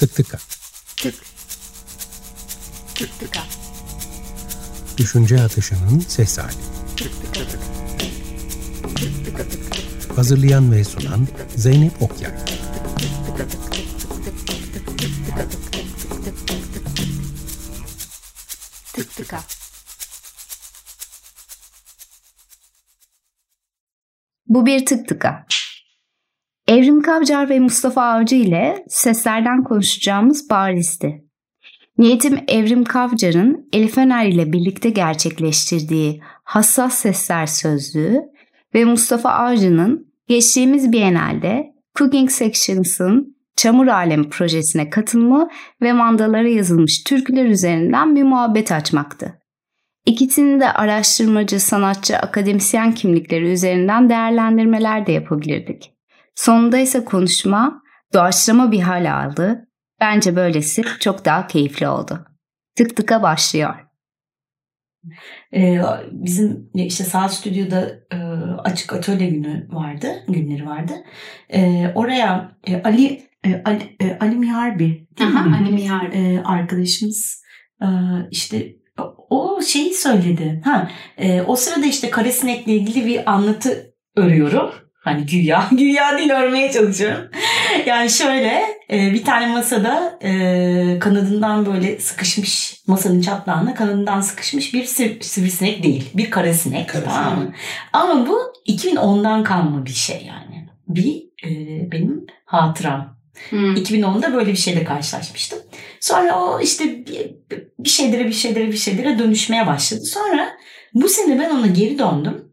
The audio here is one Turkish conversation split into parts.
Tık tıka. Tık. Tık tıka. Düşünce atışının ses hali. Tık tıka tık. Tık tıka tık. Hazırlayan ve sunan Zeynep Okyay. Tık. Tıka tık. Tık tıka. Bu bir tık tıka. Evrim Kavcar ve Mustafa Avcı ile seslerden konuşacağımız baristi. Niyetim Evrim Kavcar'ın Elif Öner ile birlikte gerçekleştirdiği Hassas Sesler Sözlüğü ve Mustafa Avcı'nın geçtiğimiz Biennale'de Cooking Sections'ın Çamur Alemi projesine katılımı ve mandalara yazılmış türküler üzerinden bir muhabbet açmaktı. İkisinin de araştırmacı, sanatçı, akademisyen kimlikleri üzerinden değerlendirmeler de yapabilirdik. Sonunda ise konuşma doğaçlama bir hal aldı. Bence böylesi çok daha keyifli oldu. Tık tıka başlıyor. Ee, bizim işte Saat Stüdyo'da e, açık atölye günü vardı, günleri vardı. Ee, oraya e, Ali e, Ali, e, Ali Miharbi değil mi? Aha, Ali Miharbi. E, arkadaşımız e, işte o şeyi söyledi. Ha, e, o sırada işte Karasinek'le ilgili bir anlatı örüyorum. Hani güya, güya değil örmeye çalışıyorum. yani şöyle e, bir tane masada e, kanadından böyle sıkışmış masanın çatlağına kanadından sıkışmış bir siv- sivrisinek değil. Bir karasinek. Karasinek. Tamam mı? Ama bu 2010'dan kalma bir şey yani. Bir e, benim hatıram. Hmm. 2010'da böyle bir şeyle karşılaşmıştım. Sonra o işte bir, bir şeylere bir şeylere bir şeylere dönüşmeye başladı. Sonra bu sene ben ona geri döndüm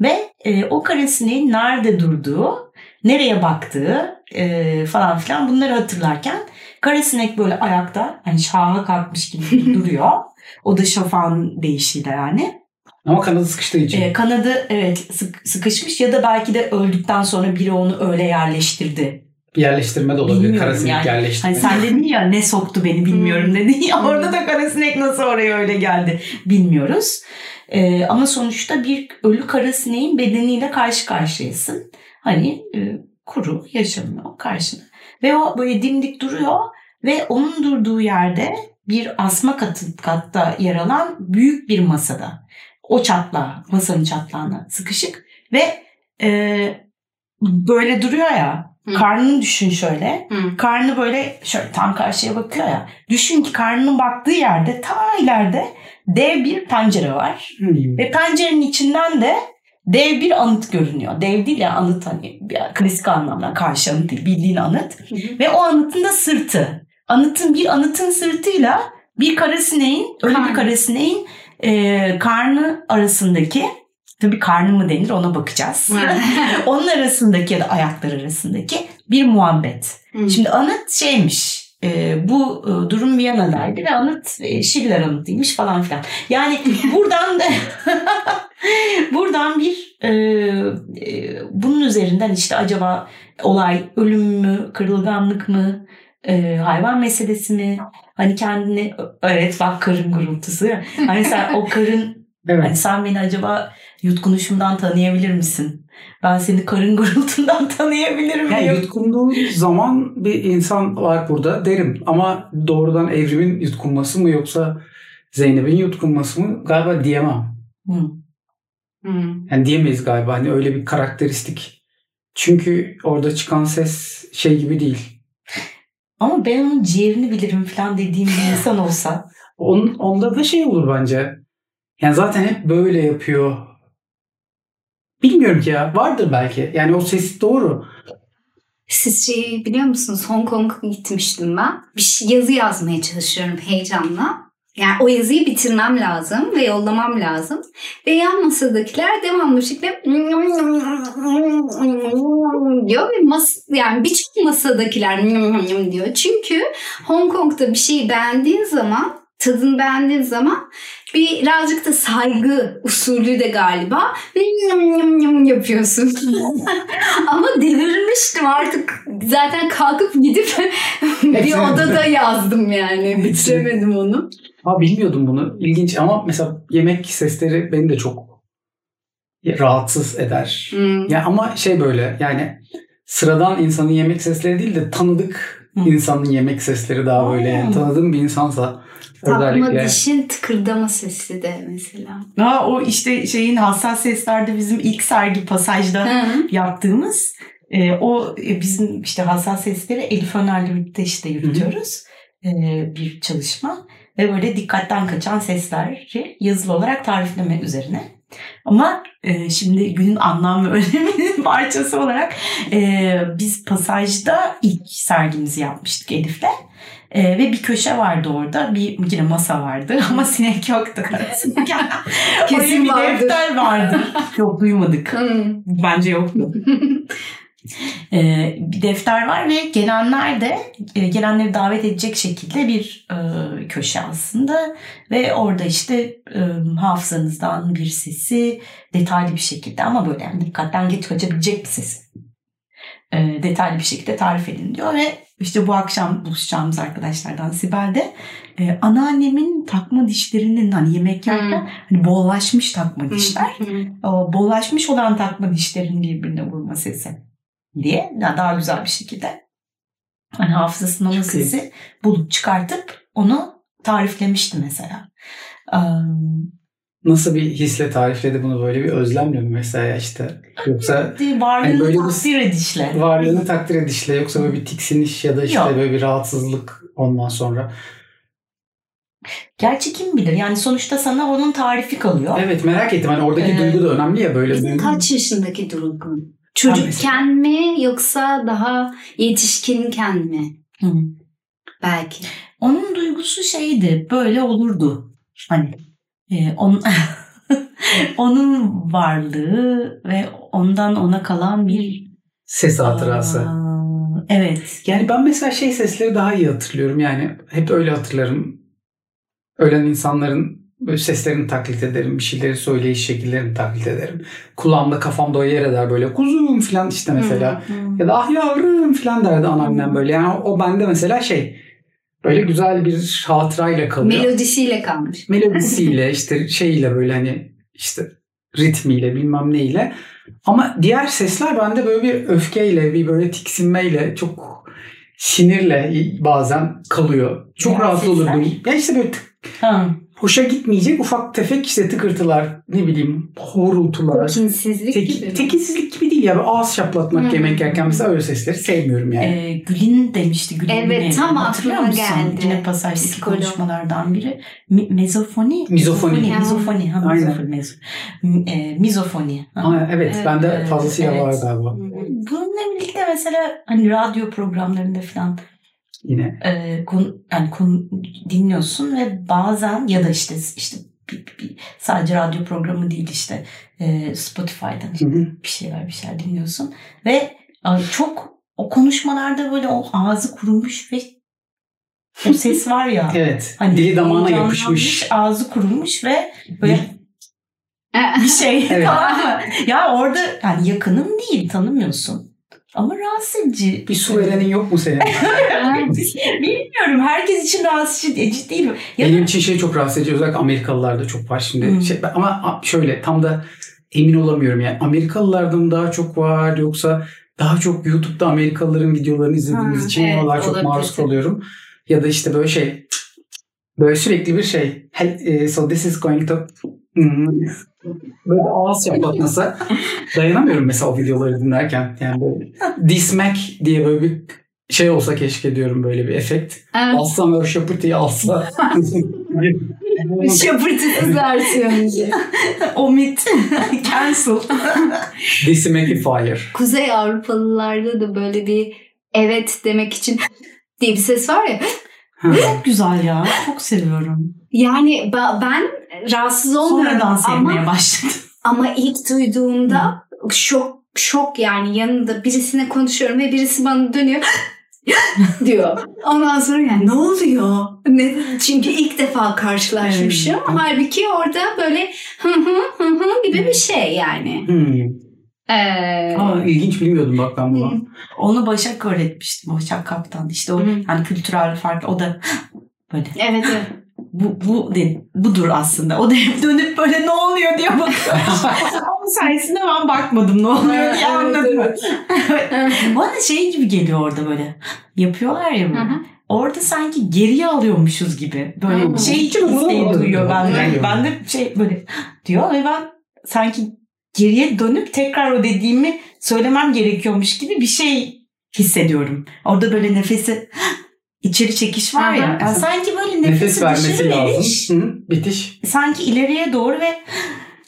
ve e, o karesineğin nerede durduğu, nereye baktığı e, falan filan bunları hatırlarken karesinek böyle ayakta hani şaha kalkmış gibi duruyor. O da şafağın değişiyle yani. Ama kanadı sıkıştığı için. E, kanadı evet sık- sıkışmış ya da belki de öldükten sonra biri onu öyle yerleştirdi yerleştirme de olabilir. Bilmiyorum Karasinek yani. yerleştirme. Hani sen dedin ya ne soktu beni bilmiyorum dedin ya Hmm. orada da karasinek nasıl oraya öyle geldi bilmiyoruz. Ee, ama sonuçta bir ölü karasineğin bedeniyle karşı karşıyasın. Hani e, kuru yaşamıyor karşına. Ve o böyle dimdik duruyor ve onun durduğu yerde bir asma katı, katta yer alan büyük bir masada. O çatlağı, masanın çatlağına sıkışık ve e, böyle duruyor ya. Hı. Karnını düşün şöyle. Hmm. Karnı böyle şöyle tam karşıya bakıyor ya. Düşün ki karnının baktığı yerde ta ileride dev bir pencere var. Hmm. Ve pencerenin içinden de dev bir anıt görünüyor. Dev değil ya anıt hani bir klasik anlamda karşı anıt değil bildiğin anıt. Ve o anıtın da sırtı. Anıtın bir anıtın sırtıyla bir karasineğin ölü bir karasineğin e, karnı arasındaki tabii karnı mı denir ona bakacağız. Onun arasındaki ya da ayaklar arasındaki bir muhabbet. Hmm. Şimdi anıt şeymiş. e, bu e, durum Viyana'daydı ve anıt e, Şiller anıtıymış falan filan. Yani buradan da buradan bir e, e, bunun üzerinden işte acaba olay ölüm mü, kırılganlık mı, e, hayvan meselesi mi? Hani kendini evet bak karın gurultusu. Hani sen o karın Evet. Hani sen beni acaba yutkunuşumdan tanıyabilir misin? Ben seni karın gurultundan tanıyabilir miyim? Yani yutkunduğu zaman bir insan var burada derim. Ama doğrudan evrimin yutkunması mı yoksa Zeynep'in yutkunması mı galiba diyemem. Hı. Hmm. Yani diyemeyiz galiba hani öyle bir karakteristik. Çünkü orada çıkan ses şey gibi değil. Ama ben onun ciğerini bilirim falan dediğim bir insan olsa. Onun, onda da şey olur bence. Yani zaten hep böyle yapıyor. Bilmiyorum ki ya. Vardır belki. Yani o ses doğru. Siz şeyi biliyor musunuz? Hong Kong'a gitmiştim ben. Bir şey, yazı yazmaya çalışıyorum heyecanla. Yani o yazıyı bitirmem lazım ve yollamam lazım. Ve yan masadakiler devamlı bir şekilde diyor ve mas yani birçok masadakiler diyor. Çünkü Hong Kong'da bir şeyi beğendiğin zaman, tadını beğendiğin zaman birazcık da saygı usulü de galiba yapıyorsun. Ama delirmiştim artık. Zaten kalkıp gidip bir odada yazdım yani. Bitiremedim onu. Ha bilmiyordum bunu. İlginç ama mesela yemek sesleri beni de çok rahatsız eder. Hmm. Ya ama şey böyle yani sıradan insanın yemek sesleri değil de tanıdık Hı. insanın yemek sesleri daha böyle yani tanıdığım bir insansa Takma özellikle dişin tıkırdama sesi de mesela. Ha, o işte şeyin hassas seslerde bizim ilk sergi pasajda Hı. yaptığımız e, o e, bizim işte hassas sesleri Elif Öner'le birlikte işte yürütüyoruz. E, bir çalışma ve böyle dikkatten kaçan sesleri yazılı olarak tarifleme üzerine. Ama e, şimdi günün anlam ve öneminin parçası olarak e, biz pasajda ilk sergimizi yapmıştık Elif'le. E, ve bir köşe vardı orada. Bir yine masa vardı ama sinek yoktu. Kesin Oraya bir vardır. defter vardı. Yok duymadık. Hı. Bence yoktu. Ee, bir defter var ve gelenler de e, gelenleri davet edecek şekilde bir e, köşe aslında ve orada işte e, hafızanızdan bir sesi detaylı bir şekilde ama böyle yani dikkatten geç kaçabilecek bir sesi e, detaylı bir şekilde tarif edin diyor ve işte bu akşam buluşacağımız arkadaşlardan Sibel de e, anneannemin takma dişlerinin hani yemek yerken hani bollaşmış takma dişler Hı. o bollaşmış olan takma dişlerin birbirine vurma sesi diye daha güzel bir şekilde hani hafızasından o sesi bulup çıkartıp onu tariflemişti mesela. Um, nasıl bir hisle tarifledi bunu böyle bir özlemle mi mesela işte yoksa varlığını Hani böyle bir- takdir edişle. varlığını takdir edişle yoksa böyle bir tiksiniş ya da işte Yok. böyle bir rahatsızlık ondan sonra. Gerçi kim bilir yani sonuçta sana onun tarifi kalıyor. Evet merak ettim hani oradaki Ee, duygu da önemli ya böyle. Bir- kaç yaşındaki Durgun? Çocukken mi yoksa daha yetişkinken mi? Hı. Belki. Onun duygusu şeydi böyle olurdu. Hani e, onun onun varlığı ve ondan ona kalan bir Ses hatırası. Aa, evet. Yani ben mesela şey sesleri daha iyi hatırlıyorum. Yani hep öyle hatırlarım. Ölen insanların böyle seslerini taklit ederim. Bir şeyleri söyleyiş şekillerini taklit ederim. Kulağımda kafamda o yer eder böyle kuzum falan işte mesela. Ya da ah yavrum falan derdi anneannem böyle. Yani o bende mesela şey böyle güzel bir hatırayla kalıyor. Melodisiyle kalmış. Melodisiyle işte şeyle böyle hani işte ritmiyle bilmem neyle. Ama diğer sesler bende böyle bir öfkeyle bir böyle tiksinmeyle çok sinirle bazen kalıyor. Çok Diğer rahatsız sesler? olurdum. Ya işte böyle tık- Ha. Hoşa gitmeyecek ufak tefek işte tıkırtılar ne bileyim horultular. Tekinsizlik gibi. Tek, mi? tekinsizlik gibi değil ya. Ağız şaplatmak Hı. yemek yerken mesela öyle sesleri sevmiyorum yani. Ee, Gül'in demişti. Gül'in Evet, tam Hatırlıyor aklıma musun? geldi. Yine pasajdaki Psikolog. konuşmalardan biri. Mi- mezofoni. Mizofoni. Mizofoni. Ha, Aynen. mizofoni. mezo- M- e, mizofoni. Ha. Ama evet, Evet, bende evet, fazlasıyla evet. var galiba. Bununla birlikte mesela hani radyo programlarında falan Yine. e, konu, yani konu dinliyorsun ve bazen ya da işte işte bir, bir- sadece radyo programı değil işte e, Spotify'dan hı. bir şeyler bir şeyler dinliyorsun ve e, çok o konuşmalarda böyle o ağzı kurumuş ve o ses var ya Evet. hani Dili damağına yapışmış. ağzı kurumuş ve böyle bir şey Evet. tamam mı? Ya orada yani yakının değil tanımıyorsun. Ama rahatsız edici. Bir su verenin yok mu senin? Bilmiyorum. Herkes için rahatsız edici değil mi? Ya Benim için şey çok rahatsız edici. Özellikle Amerikalılarda çok var şimdi. Hmm. Şey, ama şöyle tam da emin olamıyorum yani. Amerikalılarda mı daha çok var yoksa daha çok YouTube'da Amerikalıların videolarını izlediğimiz Ha, için evet, çok maruz kalıyorum. Ya da işte böyle şey böyle sürekli bir şey. Hel- e, So this is going to Hmm. Böyle ağız yaplatması. Dayanamıyorum mesela o videoları dinlerken. Yani böyle dismek diye böyle bir şey olsa keşke diyorum böyle bir efekt. Evet. Alsam böyle şapırtıyı alsa. Şapırtısız versiyonu. omit. Cancel. Desimakifier. Kuzey Avrupalılarda da böyle bir evet demek için diye bir ses var ya. Çok güzel ya. Çok seviyorum. Yani ben rahatsız olmuyorum Sonradan sevmeye ama, başladım. ama ilk duyduğumda şok şok yani yanında birisine konuşuyorum ve birisi bana dönüyor diyor. Ondan sonra yani ne oluyor? Ne? Çünkü ilk defa karşılaşmışım. Evet. Halbuki orada böyle hı hı hı hı gibi bir şey yani. Hmm. Ee, Aa, ilginç bilmiyordum bak ben bunu. Onu Başak öğretmişti. Başak Kaptan. İşte o Hı. yani kültürel fark. O da böyle evet evet. Bu, bu de, budur aslında. O da hep dönüp böyle ne oluyor diye bakıyor. Onun sayesinde ben bakmadım ne oluyor diye anladım. Bana şey gibi geliyor orada böyle. Yapıyorlar ya böyle. Orada sanki geriye alıyormuşuz gibi. Böyle Hı. şey isteği duyuyor bende. Ben de şey böyle diyor ve ben sanki geriye dönüp tekrar o dediğimi söylemem gerekiyormuş gibi bir şey hissediyorum. Orada böyle nefesi içeri çekiş var ya. Aha. Yani sanki böyle Nefes nefesi vermesi dışarı veriş, lazım. Hı, bitiş. sanki ileriye doğru ve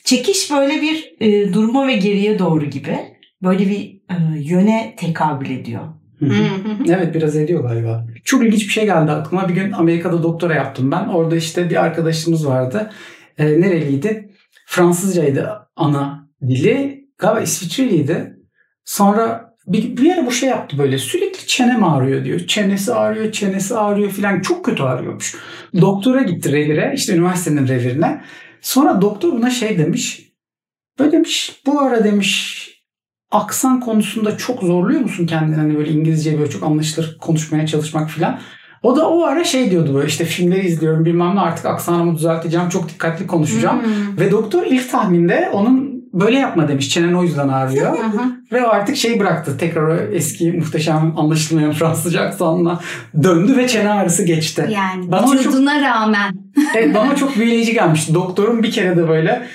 çekiş böyle bir e, durma ve geriye doğru gibi. Böyle bir e, yöne tekabül ediyor. Hı hı. Evet biraz ediyor galiba. Çok ilginç bir şey geldi aklıma. Bir gün Amerika'da doktora yaptım ben. Orada işte bir arkadaşımız vardı. E, nereliydi? Fransızcaydı ana dili. Galiba İsviçreliydi. Sonra bir, bir ara bu şey yaptı böyle sürekli çenem ağrıyor diyor. Çenesi ağrıyor, çenesi ağrıyor filan. Çok kötü ağrıyormuş. Doktora gitti revire, işte üniversitenin revirine. Sonra doktor buna şey demiş. Böyle demiş, bu ara demiş aksan konusunda çok zorluyor musun kendini? Hani böyle İngilizce böyle çok anlaşılır konuşmaya çalışmak filan. O da o ara şey diyordu böyle işte filmleri izliyorum bilmem ne artık aksanımı düzelteceğim çok dikkatli konuşacağım. Ve doktor ilk tahminde onun böyle yapma demiş çenen o yüzden ağrıyor. ve artık şey bıraktı tekrar o eski muhteşem anlaşılmayan Fransızca aksanla döndü ve çene ağrısı geçti. Yani Bana çok- vücuduna rağmen. Evet bana çok büyüleyici gelmişti. Doktorun bir kere de böyle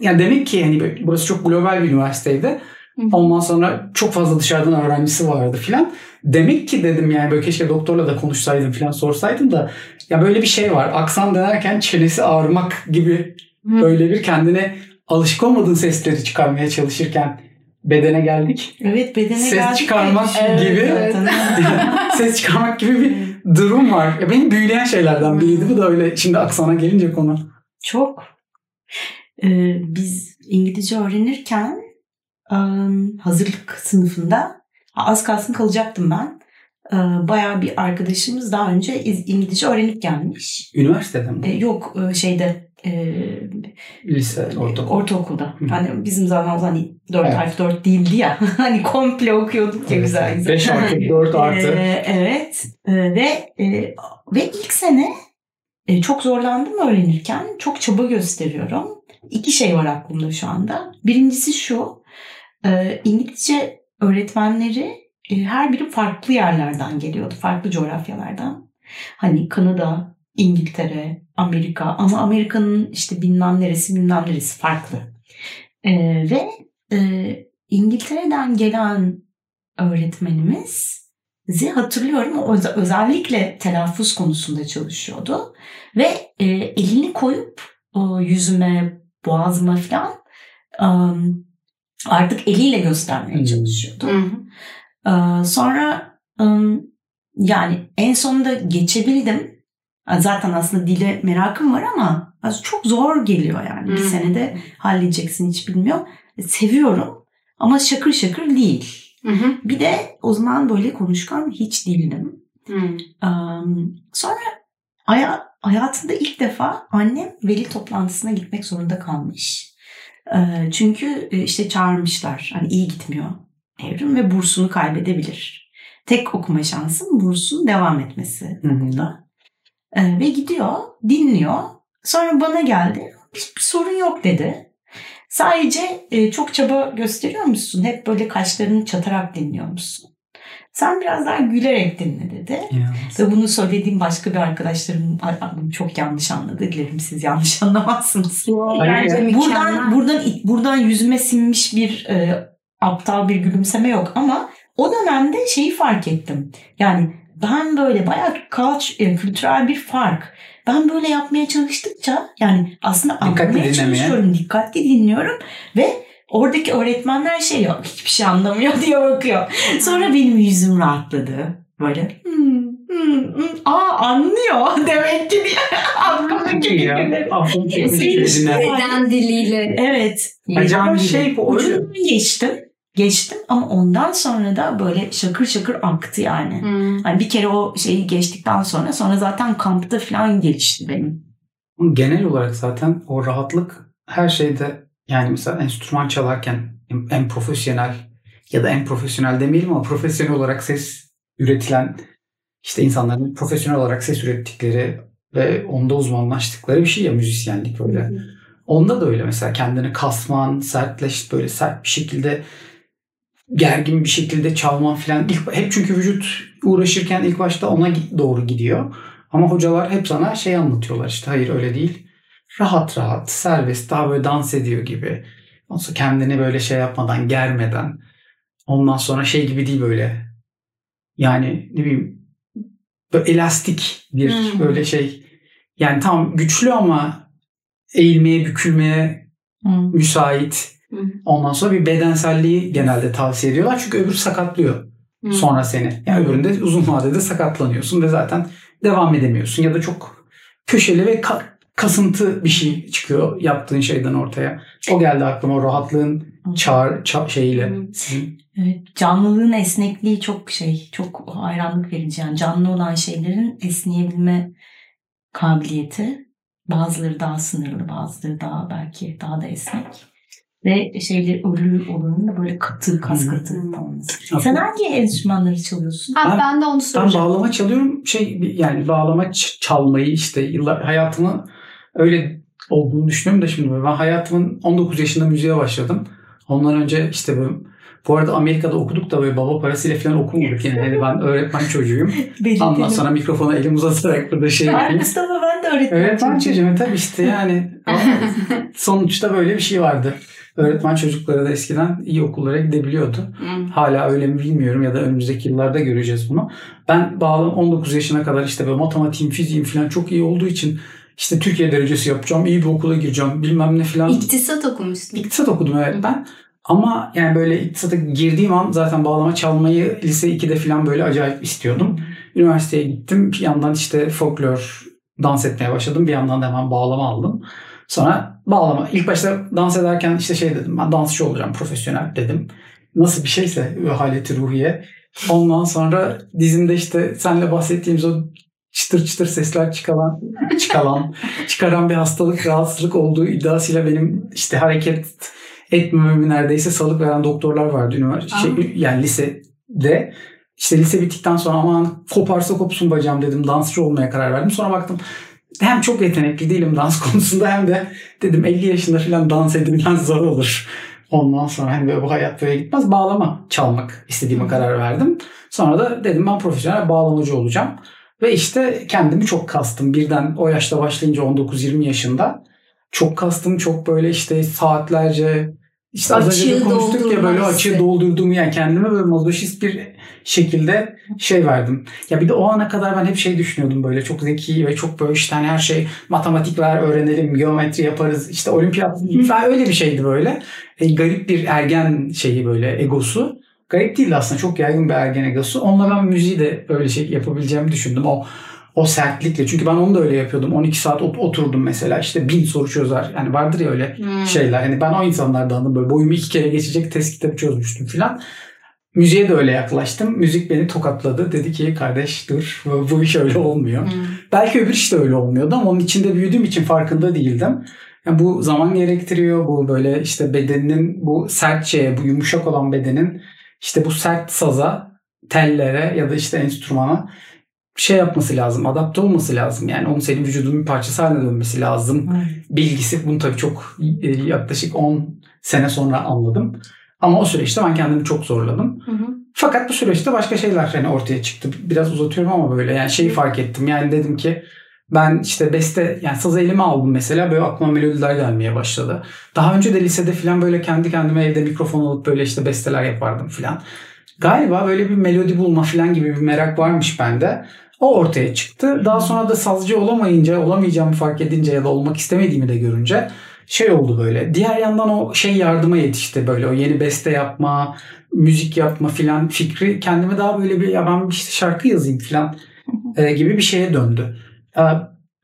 yani demek ki hani burası çok global bir üniversiteydi. Ondan sonra çok fazla dışarıdan öğrencisi vardı filan. Demek ki dedim yani böyle keşke doktorla da konuşsaydım filan sorsaydım da ya böyle bir şey var. Aksan denerken çenesi ağrımak gibi böyle bir kendine alışık olmadığın sesleri çıkarmaya çalışırken bedene geldik. Evet bedene Ses geldik. çıkarmak Evet, gibi. zaten. Ses çıkarmak gibi bir durum var. Ya beni büyüleyen şeylerden biriydi. Bu da öyle şimdi aksana gelince konu. Çok. Ee, biz İngilizce öğrenirken ım, hazırlık sınıfında az kalsın kalacaktım ben. Ee, Bayağı bir arkadaşımız daha önce İz- İngilizce öğrenip gelmiş. Üniversitede mi? Ee, Yok e, şeyde e, Lise, ortaokul. ortaokulda. Hı. Hani bizim zamanımız hani 4 Evet. harf 4 değildi ya. hani komple okuyorduk ya güzel güzel. 5 artı 4 artı. Ee, evet Ee, ve e, ve ilk sene e, çok zorlandım öğrenirken çok çaba gösteriyorum. İki şey var aklımda şu anda. Birincisi şu e, İngilizce öğretmenleri e, her biri farklı yerlerden geliyordu. Farklı coğrafyalardan. Hani Kanada, İngiltere, Amerika ama Amerika'nın işte bilmem neresi bilmem neresi farklı. E, ve e, İngiltere'den gelen öğretmenimiz Zi hatırlıyorum o öz- özellikle telaffuz konusunda çalışıyordu ve e, elini koyup o yüzüme boğazıma falan um, artık eliyle göstermeye Hmm. çalışıyordu. Ee, sonra um, yani en sonunda geçebildim. Zaten aslında dile merakım var ama az çok zor geliyor yani. Bir Hmm. senede halledeceksin hiç bilmiyorum. Seviyorum ama şakır şakır değil. Bir de o zaman böyle konuşkan hiç değildim. Um, sonra haya- hayatında ilk defa annem veli toplantısına gitmek zorunda kalmış. Ee, çünkü e, işte çağırmışlar. Hani iyi gitmiyor evrim ve bursunu kaybedebilir. Tek okuma şansın bursun devam etmesi Hı hı. Ee, ve gidiyor, dinliyor. Sonra bana geldi. Hiçbir sorun yok dedi. Sadece e, çok çaba gösteriyor musun? Hep böyle kaşlarını çatarak dinliyor musun? Sen biraz daha gülerek dinle dedi. Ve bunu söylediğim başka bir arkadaşlarım çok yanlış anladı. Dilerim siz yanlış anlamazsınız. Bence. Buradan buradan buradan yüzüme sinmiş bir e, aptal bir gülümseme yok ama o dönemde şeyi fark ettim. Yani ben böyle bayağı culture, e, kültürel bir fark. Ben böyle yapmaya çalıştıkça yani aslında Dikkatli anlamaya dinlemeye. çalışıyorum, dikkatli dinliyorum ve oradaki öğretmenler şey yok hiçbir şey anlamıyor diye bakıyor. Sonra benim yüzüm rahatladı. Böyle hmm, hmm, hmm, aa anlıyor demek ki diye aklımdaki fikirleri. Beden diliyle. Evet. Acaba şey bu öyle. geçtim. Geçtim ama ondan sonra da böyle şakır şakır aktı yani. Hani bir kere o şeyi geçtikten sonra sonra zaten kampta falan gelişti benim. Genel olarak zaten o rahatlık her şeyde yani mesela enstrüman çalarken en- en profesyonel ya da en profesyonel demeyelim ama profesyonel olarak ses üretilen işte insanların profesyonel olarak ses ürettikleri ve onda uzmanlaştıkları bir şey ya müzisyenlik öyle. Onda da öyle mesela kendini kasman, sertleş böyle sert bir şekilde gergin bir şekilde çalman falan. İlk, hep çünkü vücut uğraşırken ilk başta ona doğru gidiyor. Ama hocalar hep sana şey anlatıyorlar işte hayır öyle değil. Rahat rahat, serbest, daha böyle dans ediyor gibi. Ondan sonra kendini böyle şey yapmadan, germeden. Ondan sonra şey gibi değil böyle. Yani ne bileyim böyle elastik bir Hmm. böyle şey. Yani tam güçlü ama eğilmeye, bükülmeye Hmm. müsait. Ondan sonra bir bedenselliği genelde tavsiye ediyorlar. Çünkü öbür sakatlıyor sonra seni. Yani öbüründe uzun vadede sakatlanıyorsun ve zaten devam edemiyorsun. Ya da çok köşeli ve ka- kasıntı bir şey çıkıyor yaptığın şeyden ortaya. O geldi aklıma o rahatlığın çağır, ça- şeyiyle. Sizin Evet, canlılığın esnekliği çok şey, çok hayranlık verici. Yani canlı olan şeylerin esneyebilme kabiliyeti. Bazıları daha sınırlı, bazıları daha belki daha da esnek. Ve şeyler ölü olanın da böyle katı, kas katı olması. Sen hangi enstrümanları çalıyorsun? Ha, Ben- ben, de onu Ben soracağım. bağlama çalıyorum. Şey yani bağlama çalmayı işte yıllar hayatımı öyle olduğunu düşünüyorum da şimdi ben hayatımın 19 yaşında müziğe başladım. Ondan önce işte böyle bu arada Amerika'da okuduk da böyle baba parasıyla falan okumadık yani. yani ben öğretmen çocuğuyum. Ondan sonra mikrofona elim uzatarak burada şey Ay yapayım. Mustafa ben de öğretmen Öğretmen çocuğum. çocuğum tabii işte yani sonuçta böyle bir şey vardı. Öğretmen çocukları da eskiden iyi okullara gidebiliyordu. Hı. Hala öyle mi bilmiyorum ya da önümüzdeki yıllarda göreceğiz bunu. Ben bağlı 19 yaşına kadar işte böyle matematiğim, fiziğim falan çok iyi olduğu için işte Türkiye derecesi yapacağım, iyi bir okula gireceğim bilmem ne falan. İktisat okumuşsun. İktisat okudum evet ben. Ama yani böyle iktisata girdiğim an zaten bağlama çalmayı lise 2'de falan böyle acayip istiyordum. Üniversiteye gittim. Bir yandan işte folklor dans etmeye başladım. Bir yandan da hemen bağlama aldım. Sonra bağlama. İlk başta dans ederken işte şey dedim. Ben dansçı olacağım profesyonel dedim. Nasıl bir şeyse o haleti ruhiye. Ondan sonra dizimde işte senle bahsettiğimiz o çıtır çıtır sesler çıkaran, çıkaran, çıkaran bir hastalık, rahatsızlık olduğu iddiasıyla benim işte hareket etmememi neredeyse salık veren doktorlar vardı üniversite şey, yani lisede. İşte lise bittikten sonra aman koparsa kopsun bacağım dedim. Dansçı olmaya karar verdim. Sonra baktım hem çok yetenekli değilim dans konusunda hem de dedim 50 yaşında falan dans edilmez zor olur. Ondan sonra hani böyle bu hayat böyle gitmez. Bağlama çalmak istediğime karar verdim. Sonra da dedim ben profesyonel bağlamacı olacağım. Ve işte kendimi çok kastım. Birden o yaşta başlayınca 19-20 yaşında çok kastım. Çok böyle işte saatlerce işte az önce de konuştuk ya böyle açığı doldurduğum yani kendime böyle mazoşist bir şekilde şey verdim. Ya bir de o ana kadar ben hep şey düşünüyordum böyle çok zeki ve çok böyle işte hani her şey matematik ver öğrenelim, geometri yaparız, işte olimpiyat falan öyle bir şeydi böyle. E, garip bir ergen şeyi böyle egosu. Garip değildi aslında çok yaygın bir ergen egosu. Onunla ben müziği de öyle şey yapabileceğimi düşündüm. O o sertlikle. Çünkü ben onu da öyle yapıyordum. 12 saat ot- oturdum mesela işte bin soru çözer. Yani vardır ya öyle Hmm. şeyler. Hani ben o insanlardandım böyle boyumu iki kere geçecek test kitabı çözmüştüm filan. Müziğe de öyle yaklaştım. Müzik beni tokatladı. Dedi ki kardeş dur bu, bu iş öyle olmuyor. Hmm. Belki öbür iş de öyle olmuyordu ama onun içinde büyüdüğüm için farkında değildim. Yani bu zaman gerektiriyor. Bu böyle işte bedeninin bu sert şeye, bu yumuşak olan bedenin işte bu sert saza, tellere ya da işte enstrümana şey yapması lazım, adapte olması lazım. Yani onun senin vücudunun bir parçası haline dönmesi lazım. Bilgisi bunu tabii çok e, yaklaşık 10 sene sonra anladım. Ama o süreçte ben kendimi çok zorladım. Hı hı. Fakat bu süreçte başka şeyler hani ortaya çıktı. Biraz uzatıyorum ama böyle yani şeyi fark ettim. Yani dedim ki ben işte beste yani sazı elime aldım mesela böyle aklıma melodiler gelmeye başladı. Daha önce de lisede falan böyle kendi kendime evde mikrofon alıp böyle işte besteler yapardım falan. Galiba böyle bir melodi bulma falan gibi bir merak varmış bende. O ortaya çıktı. Daha sonra da sazcı olamayınca, olamayacağımı fark edince ya da olmak istemediğimi de görünce şey oldu böyle. Diğer yandan o şey yardıma yetişti böyle o yeni beste yapma, müzik yapma filan fikri kendime daha böyle bir ya ben işte şarkı yazayım filan e, gibi bir şeye döndü. E,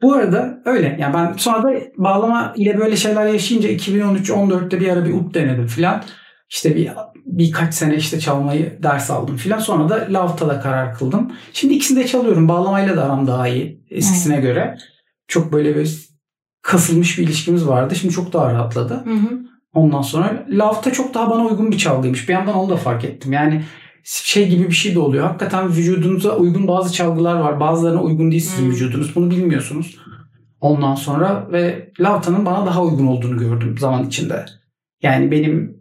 bu arada öyle. Yani ben sonra da bağlama ile böyle şeyler yaşayınca 2013-14'te bir ara bir ut denedim filan. İşte bir birkaç sene işte çalmayı ders aldım filan. Sonra da lavta da karar kıldım. Şimdi ikisini de çalıyorum. Bağlamayla da aram daha iyi eskisine göre. Çok böyle bir kasılmış bir ilişkimiz vardı. Şimdi çok daha rahatladı. Hı hı. Ondan sonra lavta çok daha bana uygun bir çalgıymış. Bir yandan onu da fark ettim. Yani şey gibi bir şey de oluyor. Hakikaten vücudunuza uygun bazı çalgılar var. Bazılarına uygun değil sizin Hmm. vücudunuz. Bunu bilmiyorsunuz. Ondan sonra ve lavtanın bana daha uygun olduğunu gördüm zaman içinde. Yani benim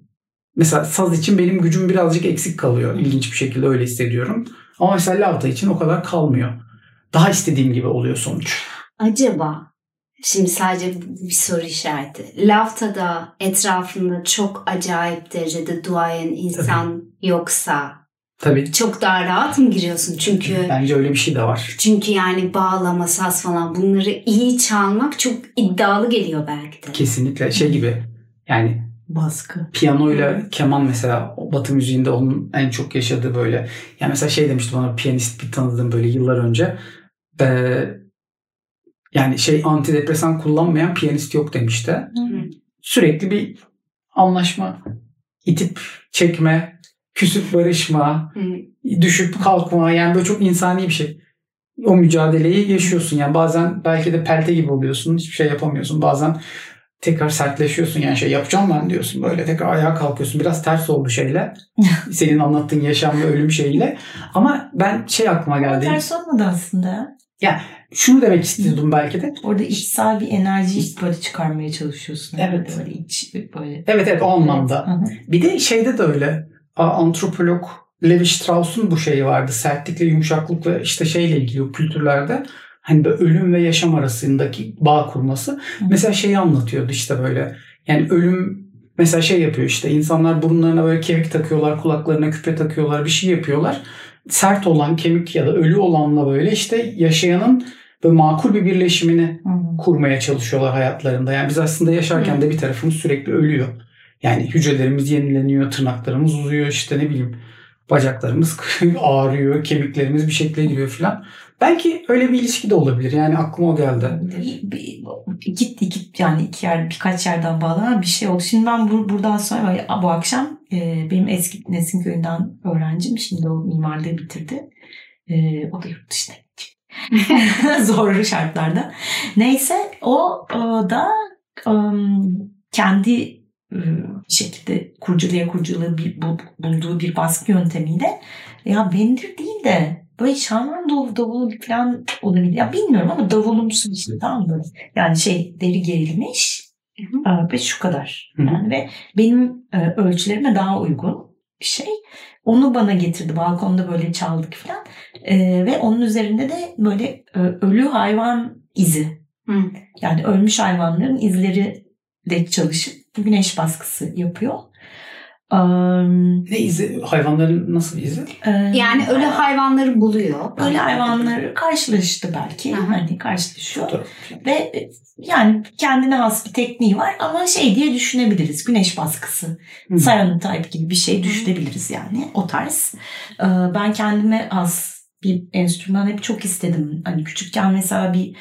mesela saz için benim gücüm birazcık eksik kalıyor. İlginç bir şekilde öyle hissediyorum. Ama mesela lavta için o kadar kalmıyor. Daha istediğim gibi oluyor sonuç. Acaba şimdi sadece bir soru işareti. Laftada etrafında çok acayip derecede duayen insan yoksa Tabii. çok daha rahat mı giriyorsun? Çünkü Bence öyle bir şey de var. çünkü yani bağlama, saz falan bunları iyi çalmak çok iddialı geliyor belki de. Kesinlikle şey gibi. Yani Baskı. piyanoyla keman mesela Batı müziğinde onun en çok yaşadığı böyle. Yani mesela şey demişti bana piyanist bir tanıdığım böyle yıllar önce. Ee, yani şey antidepresan kullanmayan piyanist yok demişti. Sürekli bir anlaşma, itip çekme, küsüp barışma, Hı. düşüp kalkma yani böyle çok insani bir şey. O mücadeleyi yaşıyorsun yani bazen belki de pelte gibi oluyorsun hiçbir şey yapamıyorsun bazen tekrar sertleşiyorsun yani şey yapacağım ben diyorsun böyle tekrar ayağa kalkıyorsun biraz ters oldu şeyle senin anlattığın yaşam ve ölüm şeyiyle ama ben şey aklıma geldi Ters olmadı aslında. şunu demek istiyordum belki de Orada içsel bir enerji böyle çıkarmaya çalışıyorsun. Evet. Böyle iç böyle. evet evet o anlamda Hı hı. Bir de şeyde de öyle. Antropolog Levi Strauss'un bu şeyi vardı. Sertlikle yumuşaklık ve işte şeyle ilgili o kültürlerde hani ölüm ve yaşam arasındaki bağ kurması. Mesela şeyi anlatıyordu işte böyle. Yani ölüm mesela şey yapıyor işte insanlar burunlarına böyle kemik takıyorlar, kulaklarına küpe takıyorlar, bir şey yapıyorlar. Sert olan kemik ya da ölü olanla böyle işte yaşayanın böyle makul bir birleşimini Hı hı. kurmaya çalışıyorlar hayatlarında. Yani biz aslında yaşarken de bir tarafımız sürekli ölüyor. Yani hücrelerimiz yenileniyor, tırnaklarımız uzuyor, işte ne bileyim bacaklarımız ağrıyor, kemiklerimiz bir şekle giriyor falan. Belki öyle bir ilişki de olabilir. Yani aklıma o geldi. Gitti git yani iki yer birkaç yerden bağlanan bir şey oldu. Şimdi ben bur- buradan sonra bu akşam e, benim eski Nesin köyünden öğrencim. Şimdi o mimarlığı bitirdi. E, o da yurt dışına gitti. Zor şartlarda. Neyse o, o da um, kendi bir şekilde kurcalaya kurcalaya bir, bu- bulduğu bir baskı yöntemiyle ya bendir değil de böyle şarman davul, davulu falan olabilir. Ya bilmiyorum ama davulumsu bir şey tamam mı? Yani şey deri gerilmiş ve şu kadar. Yani ve benim e, ölçülerime daha uygun bir şey. Onu bana getirdi. Balkonda böyle çaldık falan. E, ve onun üzerinde de böyle e, ölü hayvan izi. Hı. Yani ölmüş hayvanların izleri de çalışıp güneş baskısı yapıyor. Um, Ne izi? Hayvanların nasıl bir izi? Yani ölü hayvanları buluyor. Öyle hayvanları karşılaştı belki. Hı. Hani karşılaşıyor. Fotoğraf. Ve e, yani kendine has bir tekniği var ama şey diye düşünebiliriz. Güneş baskısı. Hı. Cyanotype gibi bir şey düşünebiliriz yani. O tarz. Ee, Ben kendime has bir enstrüman hep çok istedim. Hani küçükken mesela bir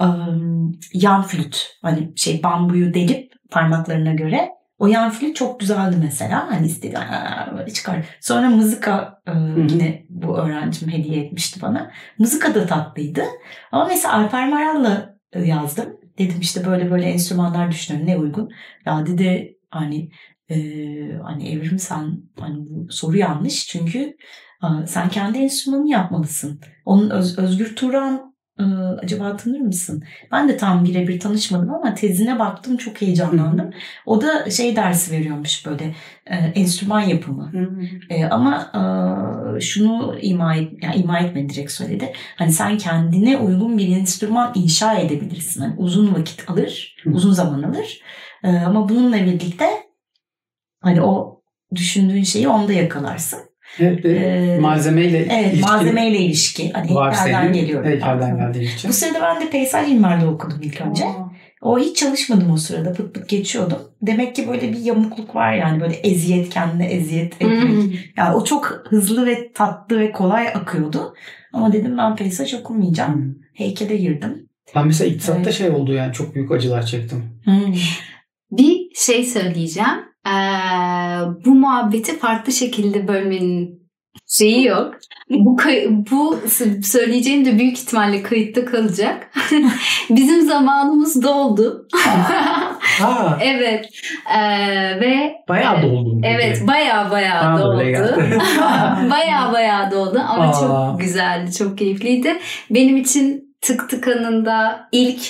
ım, yan flüt. Hani şey bambuyu delip parmaklarına göre o yan flüt çok güzeldi mesela. Hani istedi böyle çıkar. Sonra mızıka e, yine bu öğrencim hediye etmişti bana. Mızıka da tatlıydı. Ama mesela Alper Maral'la e, yazdım. Dedim işte böyle böyle enstrümanlar düşünüyorum ne uygun. Ya dedi hani e, hani Evrim sen hani bu soru yanlış çünkü sen kendi enstrümanını yapmalısın. Onun Öz- Özgür Turan acaba tanır mısın? Ben de tam birebir tanışmadım ama tezine baktım çok heyecanlandım. O da şey dersi veriyormuş böyle e, enstrüman yapımı. E, ama e, şunu ima, et, yani ima etmedi direkt söyledi. Hani sen kendine uygun bir enstrüman inşa edebilirsin. Hani uzun vakit alır, Hı. uzun zaman alır. E, ama bununla birlikte hani o düşündüğün şeyi onda yakalarsın. Evet, ve Ee, malzemeyle Evet, ilişkin malzemeyle ilişki. Hani var heykelden senin. geliyorum. Heykelden geldiği için. Bu sırada ben de peyzaj mimarlığı okudum ilk önce. O hiç çalışmadım o sırada. Pıt pıt geçiyordum. Demek ki böyle bir yamukluk var yani. Böyle eziyet kendine eziyet etmek. Yani o çok hızlı ve tatlı ve kolay akıyordu. Ama dedim ben peyzaj okumayacağım. Hı. Heykele girdim. Ben mesela iktisatta Evet. şey oldu yani çok büyük acılar çektim. Bir şey söyleyeceğim. Ee, bu muhabbeti farklı şekilde bölmenin şeyi yok. Bu bu söyleyeceğim de büyük ihtimalle kayıtta kalacak. Bizim zamanımız doldu. Ha, evet. Ee, ve bayağı doldum. dedi. evet baya baya Bana da doldu. öyle geldi. baya baya doldu ama Aa. çok güzeldi, çok keyifliydi. Benim için tık tıkanında ilk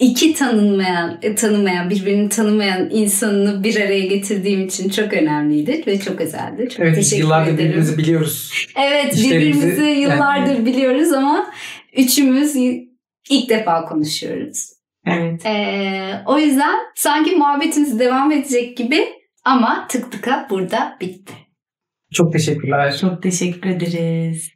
iki tanınmayan, e, tanımayan, birbirini tanımayan insanını bir araya getirdiğim için çok önemliydi ve çok özeldi. Çok Evet biz teşekkür yıllardır ederim. birbirimizi biliyoruz. Evet İşlerimizi- birbirimizi yıllardır biliyoruz ama üçümüz ilk defa konuşuyoruz. Evet. Ee, o yüzden sanki muhabbetimiz devam edecek gibi ama tık tıka burada bitti. Çok teşekkürler. Çok teşekkür ederiz.